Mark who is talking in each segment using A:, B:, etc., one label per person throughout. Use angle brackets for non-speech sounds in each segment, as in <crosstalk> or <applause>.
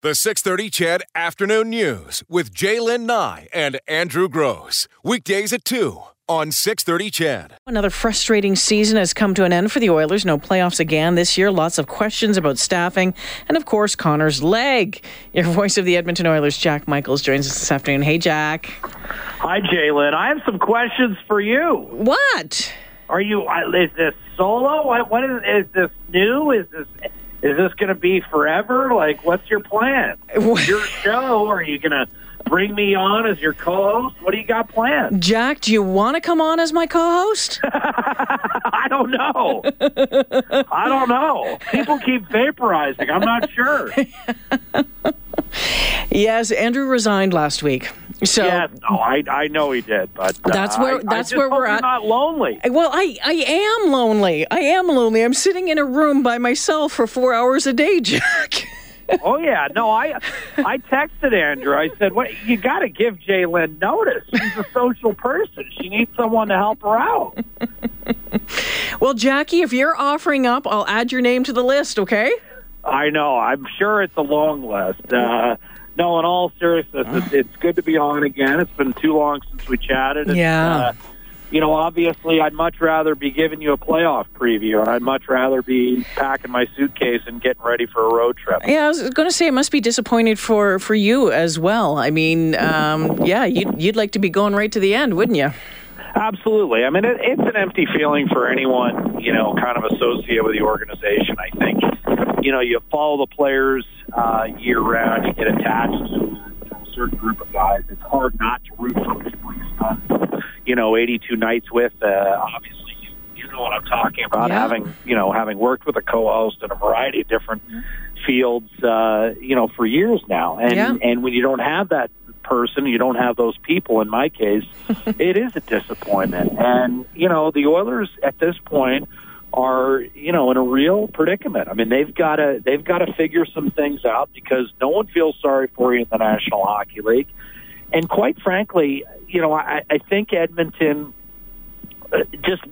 A: The 630 CHED Afternoon News with Jaylen Nye and Andrew Gross. Weekdays at 2 on 630 CHED.
B: Another frustrating season has come to an end for the Oilers. No playoffs again this year. Lots of questions about staffing. And of course, Connor's leg. Your voice of the Edmonton Oilers, Jack Michaels, joins us this afternoon. Hey, Jack.
C: Hi, Jaylen. I have some questions for you.
B: What?
C: Are you, uh, is this solo? What, what is, is this new? Is this is this going to be forever? Like, what's your plan? your show? Are you going to bring me on as your co-host? What do you got planned?
B: Jack, do you want to come on as my co-host? <laughs>
C: I don't know. I don't know. People keep vaporizing. I'm not sure. <laughs>
B: yes, Andrew resigned last week. So
C: yeah, no, I I know he did, but uh,
B: that's where that's where we're at.
C: Not lonely.
B: Well, I I am lonely. I am lonely. I'm sitting in a room by myself for four hours a day, <laughs> Jack.
C: oh yeah, no, I I texted Andrew. I said, "What you got to give Jaylen notice. She's a social person. She needs someone to help her out."
B: well, Jackie, if you're offering up, I'll add your name to the list. Okay.
C: I know. I'm sure it's a long list. Uh, no, in all seriousness, it's, it's good to be on again. It's been too long since we chatted.
B: yeah.
C: Uh, you know, obviously, I'd much rather be giving you a playoff preview, and I'd much rather be packing my suitcase and getting ready for a road trip.
B: Yeah, I was going to say it must be disappointed for for you as well. I mean, um, yeah, you'd you'd like to be going right to the end, wouldn't you?
C: Absolutely. I mean, it, it's an empty feeling for anyone, you know, kind of associated with the organization. I think, you know, you follow the players uh, year round, you get attached to a certain group of guys. It's hard not to root for people you spend, you know, 82 nights with. Uh, obviously, you, you know what I'm talking about.
B: Yeah.
C: Having, you know, having worked with a co-host in a variety of different fields, uh, you know, for years now, and
B: Yeah.
C: and when you don't have that person, you don't have those people. In my case, <laughs> it is a disappointment. And you know, the Oilers at this point are you know in a real predicament. I mean, they've got to they've got to figure some things out because no one feels sorry for you in the National Hockey League. And quite frankly, you know, I, I think Edmonton uh, just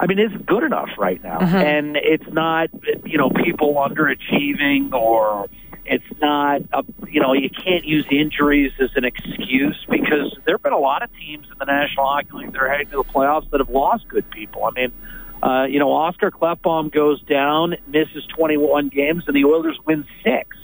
C: I mean it's good enough right now and it's not you know people underachieving or it's not a, you know you can't use injuries as an excuse because there've been a lot of teams in the National Hockey League that are heading to the playoffs that have lost good people I mean uh, you know Oskar Klefbom goes down misses 21 games and the Oilers win 6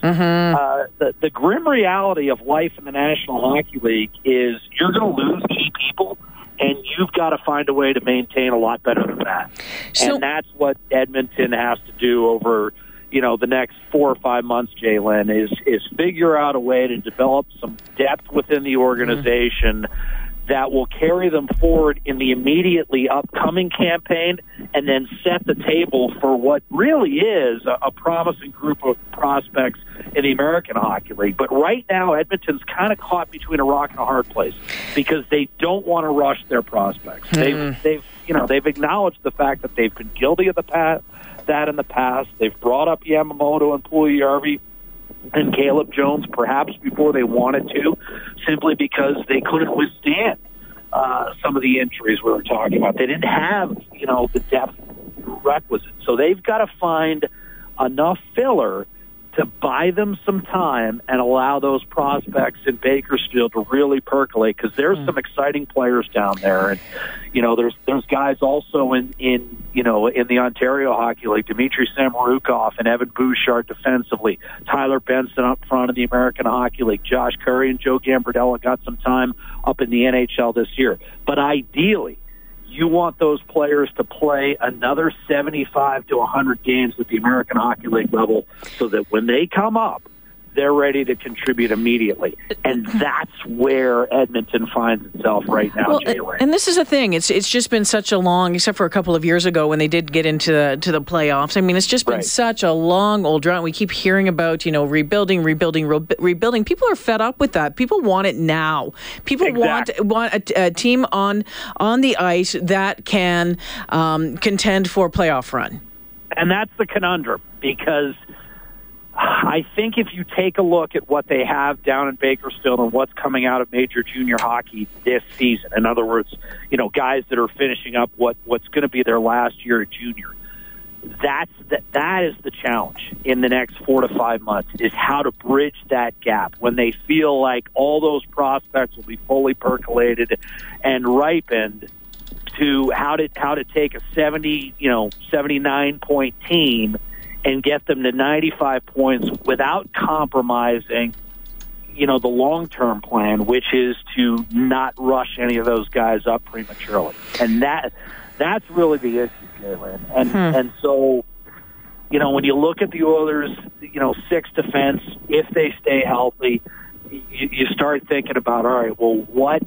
C: uh, the, the grim reality of life in the National Hockey League is you're going to lose key people, and you've got to find a way to maintain a lot better than that.
B: So-
C: and that's what Edmonton has to do over, you know, the next four or five months. Jalen is is figure out a way to develop some depth within the organization. That will carry them forward in the immediately upcoming campaign and then set the table for what really is a, promising group of prospects in the American Hockey League. But right now, Edmonton's kind of caught between a rock and a hard place because they don't want to rush their prospects. They've, hmm. they've, you know, they've acknowledged the fact that they've been guilty of the past, that in the past. They've brought up Yamamoto and Puljujarvi and Caleb Jones perhaps before they wanted to, simply because they couldn't withstand uh, some of the injuries we were talking about. They didn't have, you know, the depth requisite. So they've got to find enough filler to buy them some time and allow those prospects in Bakersfield to really percolate because there's some exciting players down there, and you know there's there's guys also in in you know in the Ontario Hockey League, Dmitry Samorukov and Evan Bouchard defensively, Tyler Benson up front in the American Hockey League, Josh Currie and Joe Gambardella got some time up in the NHL this year, but ideally you want those players to play another 75 to 100 games at the American Hockey League level so that when they come up, they're ready to contribute immediately. And that's where Edmonton finds itself right now,
B: Well, and this is the thing. It's it's just been such a long, except for a couple of years ago when they did get into the, to the playoffs. I mean, it's just been
C: Right.
B: such a long old drought. We keep hearing about you know rebuilding, rebuilding, re- rebuilding. People are fed up with that. People want it now. People
C: Exactly.
B: want want a, a team on on the ice that can um, contend for a playoff run.
C: And that's the conundrum because I think if you take a look at what they have down in Bakersfield and what's coming out of major junior hockey this season, in other words, you know, guys that are finishing up what, what's going to be their last year at junior, that's that that is the challenge in the next four to five months is how to bridge that gap. When they feel like all those prospects will be fully percolated and ripened to how to how to take a 70 you know 79 point team and get them to 95 points without compromising you know the long term plan which is to not rush any of those guys up prematurely and that that's really the issue Jalen. and
B: Hmm.
C: and so you know when you look at the Oilers you know six defense if they stay healthy you, you start thinking about all right well what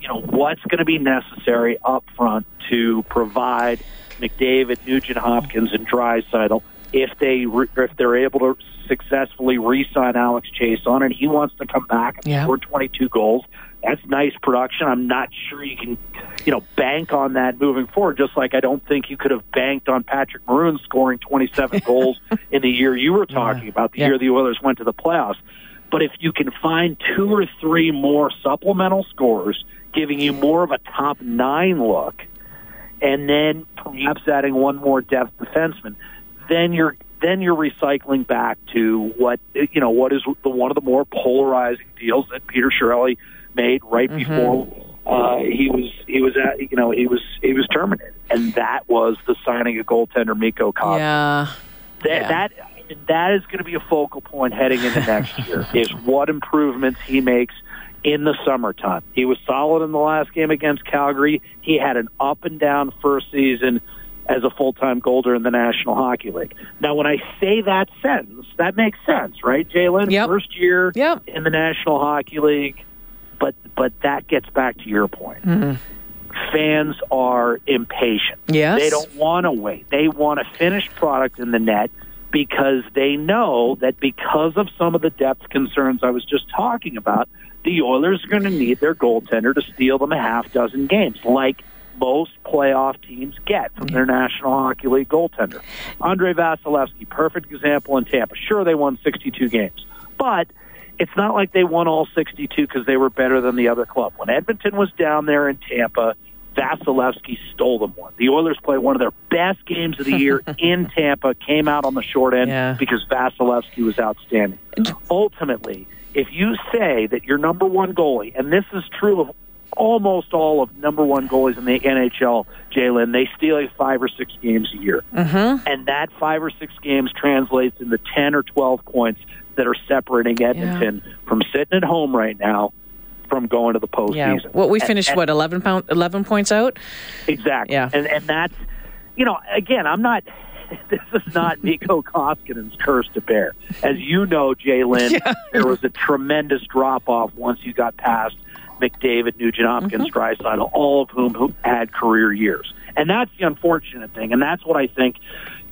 C: you know what's going to be necessary up front to provide McDavid, Nugent Hopkins, and Draisaitl if they re- if they're able to successfully re-sign Alex Chiasson, and he wants to come back and
B: Yeah.
C: score 22 goals. That's nice production. I'm not sure you can, you know, bank on that moving forward. Just like I don't think you could have banked on Patrick Maroon scoring 27 <laughs> goals in the year you were talking about, the
B: Yeah.
C: year the Oilers went to the playoffs. But if you can find two or three more supplemental scores, giving you more of a top nine look, and then perhaps adding one more depth defenseman, then you're then you're recycling back to what you know what is the one of the more polarizing deals that Peter Chiarelli made right before uh, he was he was at you know he was he was terminated, and that was the signing of goaltender Mikko Koskinen
B: Yeah.
C: that
B: Yeah.
C: that that is going to be a focal point heading into next <laughs> year. Is what improvements he makes in the summertime. He was solid in the last game against Calgary. He had an up and down first season as a full-time golder in the National Hockey League. Now, when I say that sentence, that makes sense, right, Jalen?
B: Yep.
C: First year
B: Yep.
C: in the National Hockey League, but but that gets back to your point. Mm-hmm. Fans are impatient.
B: Yes.
C: They don't want to wait. They want a finished product in the net because they know that because of some of the depth concerns I was just talking about, the Oilers are going to need their goaltender to steal them a half dozen games, like most playoff teams get from their National Hockey League goaltender. Andrei Vasilevskiy, perfect example in Tampa. Sure, they won 62 games, but it's not like they won all 62 because they were better than the other club. When Edmonton was down there in Tampa, Vasilevskiy stole them one. The Oilers played one of their best games of the year <laughs> in Tampa, came out on the short end
B: Yeah.
C: because Vasilevskiy was outstanding. Ultimately, if you say that your number one goalie, and this is true of almost all of number one goalies in the NHL, Jalen, they steal five or six games a year. Mm-hmm. And that five or six games translates into 10 or 12 points that are separating Edmonton from sitting at home right now from going to the postseason.
B: Yeah. Well, we finished
C: and-
B: what 11 pound 11 points out.
C: Exactly.
B: Yeah.
C: And and that's you know, again, I'm not <laughs> this is not Mikko Koskinen's curse to bear. As you know, Jalen, <laughs> there was a tremendous drop off once you got past McDavid, Nugent Hopkins, mm-hmm. Draisaitl, all of whom who had career years. And that's the unfortunate thing. And that's what I think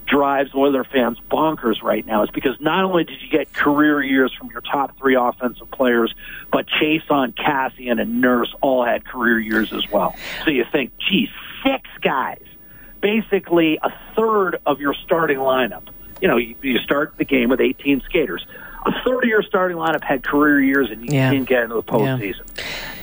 C: drives Oiler fans bonkers right now is because not only did you get career years from your top three offensive players, but Chiasson, Kassian, and Nurse all had career years as well. So you think, geez, six guys, basically a third of your starting lineup. You know, you, you start the game with 18 skaters. A third of your starting lineup had career years, and you
B: Yeah.
C: didn't get into the
B: Yeah.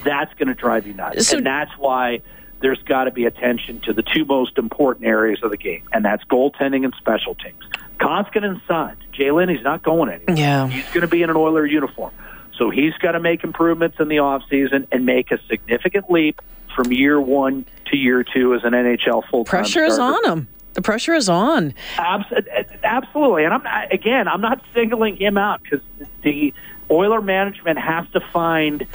C: That's going to drive you nuts,
B: So-
C: and that's why there's got to be attention to the two most important areas of the game, and that's goaltending and special teams. Koskinen signed. Jalen, he's not going anywhere.
B: Yeah.
C: He's going to be in an Oiler uniform. So he's got to make improvements in the offseason and make a significant leap from year one to year two as an NHL full-time
B: Pressure is on him. The pressure is on.
C: Abs- absolutely, and I'm not, again, I'm not singling him out because the Oiler management has to find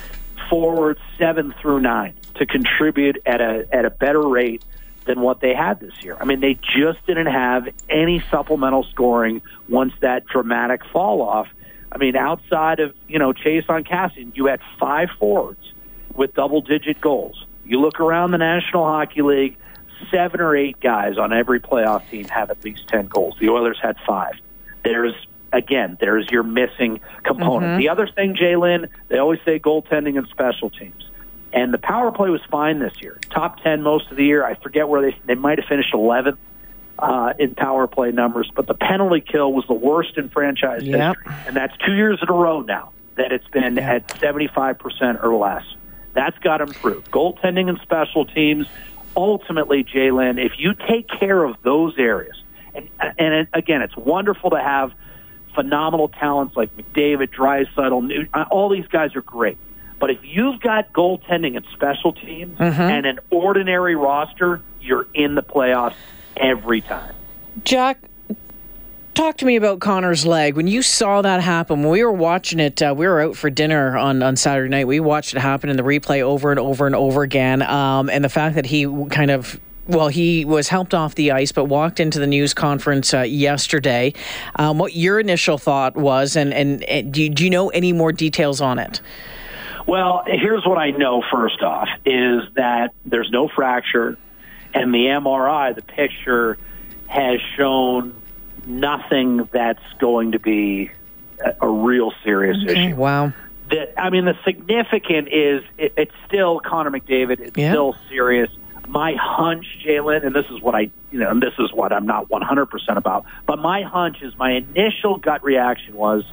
C: forwards seven through nine to contribute at a at a better rate than what they had this year. I mean, they just didn't have any supplemental scoring once that dramatic fall off. I mean, outside of you know Chase on Kassian, you had five forwards with double digit goals. You look around the National Hockey League, seven or eight guys on every playoff team have at least 10 goals. The Oilers had five. There's, again, there's your missing component. The other thing, Jalen, they always say goaltending and special teams. And the power play was fine this year. Top 10 most of the year. I forget where they, they might have finished 11th uh, in power play numbers, but the penalty kill was the worst in franchise
B: Yep.
C: history. And that's two years in a row now that it's been at 75% or less. That's got to improve. Goaltending and special teams, ultimately, Jalen, if you take care of those areas And, and again, it's wonderful to have phenomenal talents like McDavid, Draisaitl, all these guys are great. But if you've got goaltending and special teams
B: Mm-hmm.
C: and an ordinary roster, you're in the playoffs every time.
B: Jack, talk to me about Connor's leg. When you saw that happen, when we were watching it, uh, we were out for dinner on, on Saturday night. We watched it happen in the replay over and over and over again. Um, and the fact that he kind of well, he was helped off the ice, but walked into the news conference uh, yesterday. Um, what your initial thought was, and, and, and do, you, do you know any more details on it?
C: Well, here's what I know first off is that there's no fracture and the MRI, the picture has shown nothing that's going to be a, a real serious issue.
B: Wow.
C: The, I mean, the significant is it, it's still Connor McDavid. It's
B: Yeah.
C: still serious. My hunch, Jalen, and this is what I, you know, and this is what I'm not 100% about, but my hunch is my initial gut reaction was,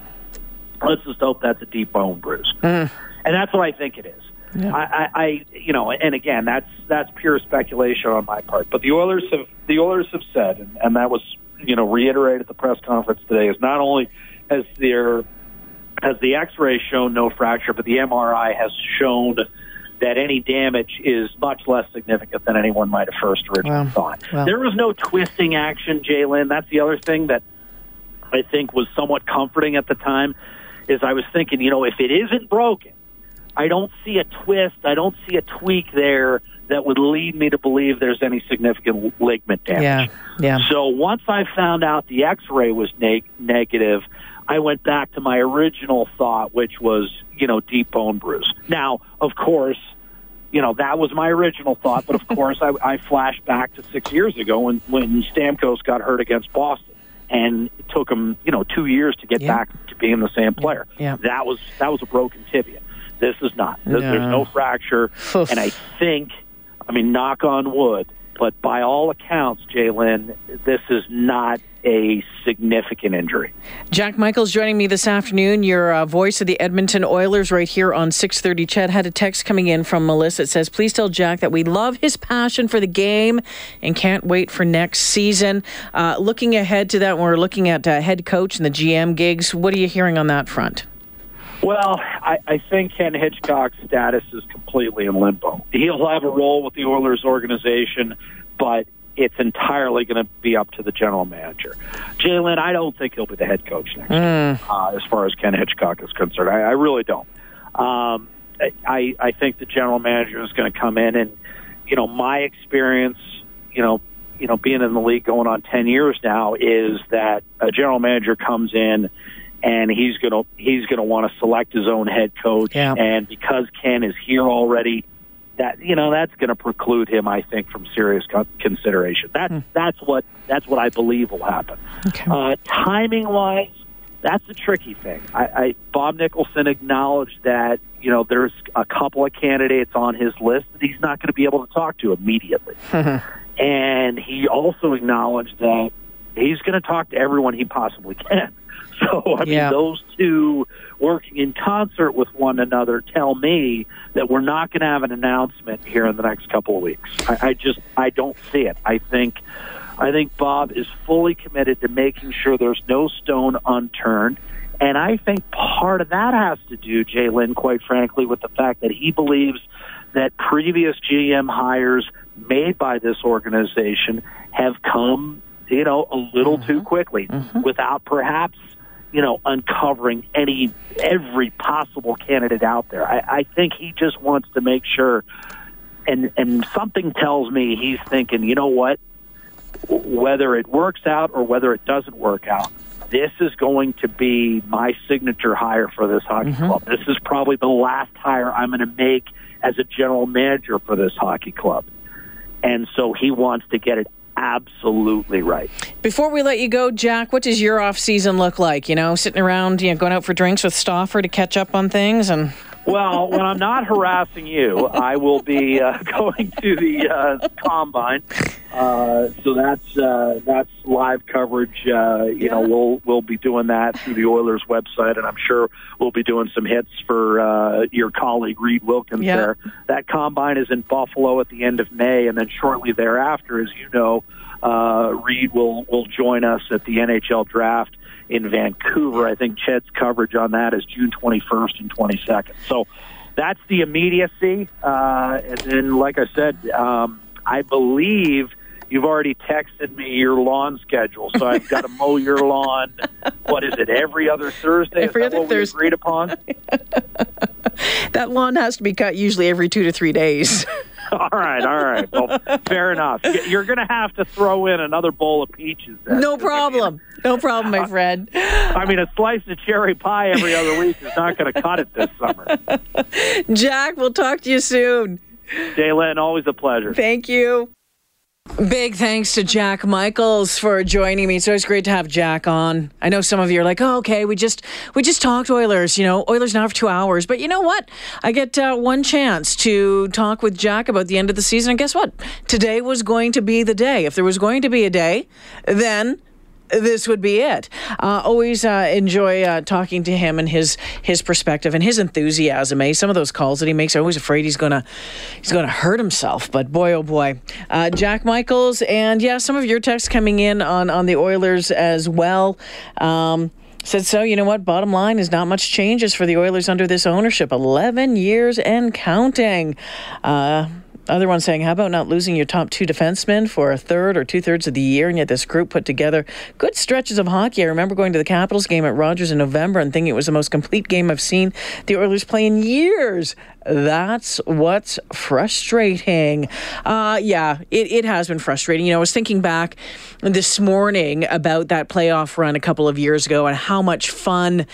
C: let's just hope that's a deep bone bruise. Mm. And that's what I think it is.
B: Yeah.
C: I, I, I, you know, and again, that's that's pure speculation on my part. But the Oilers have the Oilers have said, and, and that was, you know, reiterated at the press conference today, is not only has their has the X-ray shown no fracture, but the MRI has shown that any damage is much less significant than anyone might have first originally
B: Wow.
C: thought.
B: Wow.
C: There was no twisting action, Jalen. That's the other thing that I think was somewhat comforting at the time. Is I was thinking, you know, if it isn't broken, I don't see a twist. I don't see a tweak there that would lead me to believe there's any significant ligament damage.
B: Yeah. Yeah.
C: So once I found out the X-ray was neg- negative, I went back to my original thought, which was, you know, deep bone bruise. Now, of course, you know that was my original thought, but of <laughs> course, I, I flashed back to six years ago when when Stamkos got hurt against Boston, and it took him, you know, two years to get
B: Yeah.
C: back to being the same player.
B: Yeah.
C: That was that was a broken tibia. This is not. There- There's
B: No.
C: fracture, and I think, I mean, knock on wood, but by all accounts, Jalen, this is not a significant injury.
B: Jack Michaels joining me this afternoon. Your uh, voice of the Edmonton Oilers right here on 630 CHED had a text coming in from Melissa. It says, please tell Jack that we love his passion for the game and can't wait for next season. Uh, looking ahead to that, when we're looking at uh, head coach and the GM gigs, what are you hearing on that front?
C: Well, I, I think Ken Hitchcock's status is completely in limbo. He'll have a role with the Oilers organization, but it's entirely going to be up to the general manager. Jalen, I don't think he'll be the head coach next year, uh, as far as Ken Hitchcock is concerned. I, I really don't. Um, I, I think the general manager is going to come in, and you know, my experience, you know, you know, being in the league going on ten years now, is that a general manager comes in and he's gonna he's gonna want to select his own head coach.
B: Yeah.
C: And because Ken is here already, that you know that's going to preclude him, I think, from serious consideration. That's that's what that's what I believe will happen.
B: Okay.
C: Uh, timing wise, that's the tricky thing. I, I Bob Nicholson acknowledged that you know there's a couple of candidates on his list that he's not going to be able to talk to immediately, and he also acknowledged that he's going to talk to everyone he possibly can. <laughs> So I mean,
B: Yeah.
C: those two working in concert with one another tell me that we're not going to have an announcement here in the next couple of weeks. I, I just I don't see it. I think I think Bob is fully committed to making sure there's no stone unturned. And I think part of that has to do, Jalen, quite frankly, with the fact that he believes that previous GM hires made by this organization have come, you know, a little mm-hmm. too quickly mm-hmm. without perhaps, you know, uncovering any every possible candidate out there. I, I think he just wants to make sure and and something tells me he's thinking, you know what? whether it works out or whether it doesn't work out, this is going to be my signature hire for this hockey mm-hmm. club. This is probably the last hire I'm going to make as a general manager for this hockey club. And so he wants to get it absolutely right.
B: Before we let you go, Jack, what does your off season look like? You know, sitting around, you know, going out for drinks with Stauffer to catch up on things and.
C: Well, when I'm not harassing you, I will be uh, <laughs> going to the uh, combine. Uh, so that's uh, that's live coverage. Uh, you know, we'll we'll be doing that through the Oilers website, and I'm sure we'll be doing some hits for uh, your colleague Reid Wilkins
B: Yeah.
C: there. That combine is in Buffalo at the end of May, and then shortly thereafter, as you know. uh, Reid will will join us at the NHL draft in Vancouver. I think CHED's coverage on that is June 21st and 22nd. So that's the immediacy. Uh, and then, like I said, um, I believe you've already texted me your lawn schedule. So I've got to <laughs> mow your lawn. What is it? Every other Thursday.
B: Every
C: other
B: Thursday.
C: Agreed upon. <laughs>
B: that lawn has to be cut usually every two to three days. <laughs> <laughs>
C: all right, all right. Well, fair enough. You're going to have to throw in another bowl of peaches. Then,
B: no problem. <laughs> no problem, my friend.
C: I mean, a slice of cherry pie every other week is not going to cut it this summer. <laughs>
B: Jack, we'll talk to you soon.
C: Jalen, always a pleasure.
B: Thank you. Big thanks to Jack Michaels for joining me. It's always great to have Jack on. I know some of you are like, "Oh, okay, we just we just talked Oilers, you know, Oilers now for two hours." But you know what? I get uh, one chance to talk with Jack about the end of the season, and guess what? Today was going to be the day. If there was going to be a day, then this would be it. Uh, always uh, enjoy uh, talking to him and his his perspective and his enthusiasm. Eh? Some of those calls that he makes, I'm always afraid he's gonna he's gonna hurt himself. But boy, oh boy, uh, Jack Michaels, and yeah, some of your texts coming in on on the Oilers as well. Um, said so. You know what? Bottom line is not much changes for the Oilers under this ownership. Eleven years and counting. Other one saying, How about not losing your top two defensemen for a third or two thirds of the year? And yet this group put together good stretches of hockey. I remember going to the Capitals game at Rogers in November and thinking it was the most complete game I've seen the Oilers play in years. That's what's frustrating. Uh, yeah, it, it has been frustrating. You know, I was thinking back this morning about that playoff run a couple of years ago and how much fun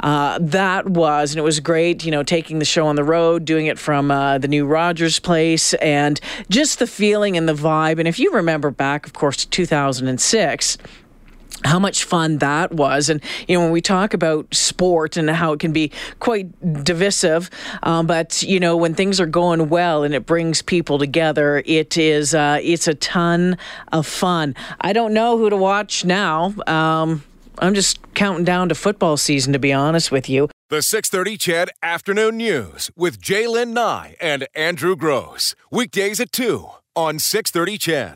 B: uh, that was. And it was great, you know, taking the show on the road, doing it from uh, the new Rogers place, and just the feeling and the vibe. And if you remember back, of course, to 2006, how much fun that was. And, you know, when we talk about sport and how it can be quite divisive, um, but, you know, when things are going well and it brings people together, it is, uh, it's a ton of fun. I don't know who to watch now. Um, I'm just counting down to football season, to be honest with you.
A: The 630 CHED Afternoon News with Jaylen Nye and Andrew Gross. Weekdays at 2 on 630 CHED.